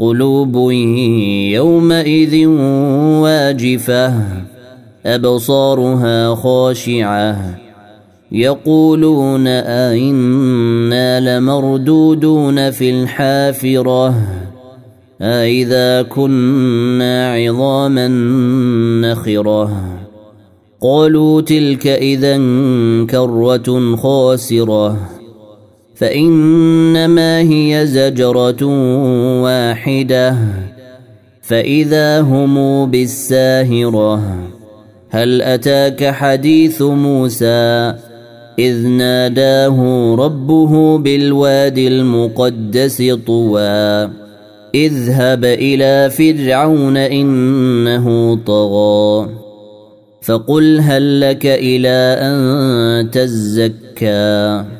قلوب يومئذ واجفة أبصارها خاشعة. يقولون أئنا لمردودون في الحافرة أئذا كنا عظاما نخرة. قالوا تلك إذا كرة خاسرة. فإنما هي زجرة واحدة. فإذا هم بالساهرة هل أتاك حديث موسى؟ إذ ناداه ربه بالواد المقدس طوى. اذهب إلى فرعون إنه طغى. فقل هل لك إلى أن تزكى؟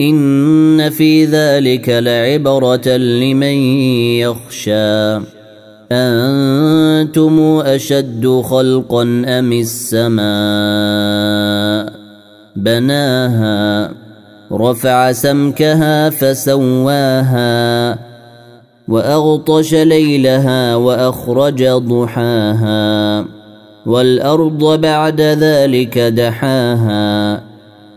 إن في ذلك لعبرة لمن يخشى. أنتم أشد خلقا أم السماء؟ بناها رفع سمكها فسواها وأغطش ليلها وأخرج ضحاها والأرض بعد ذلك دحاها.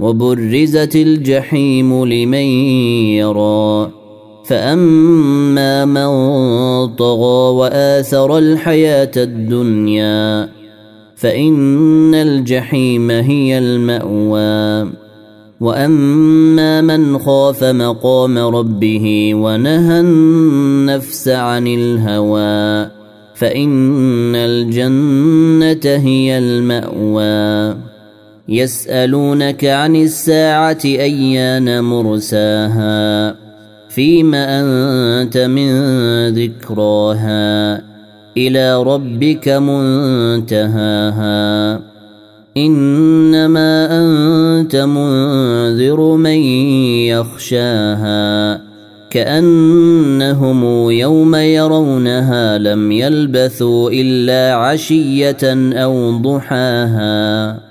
وبرزت الجحيم لمن يرى. فأما من طغى وآثر الحياة الدنيا فإن الجحيم هي المأوى. وأما من خاف مقام ربه ونهى النفس عن الهوى فإن الجنة هي المأوى. يسألونك عن الساعة أيان مرساها فيما أنت من ذكراها إلى ربك منتهاها إنما أنت منذر من يخشاها كأنهم يوم يرونها لم يلبثوا إلا عشية أو ضحاها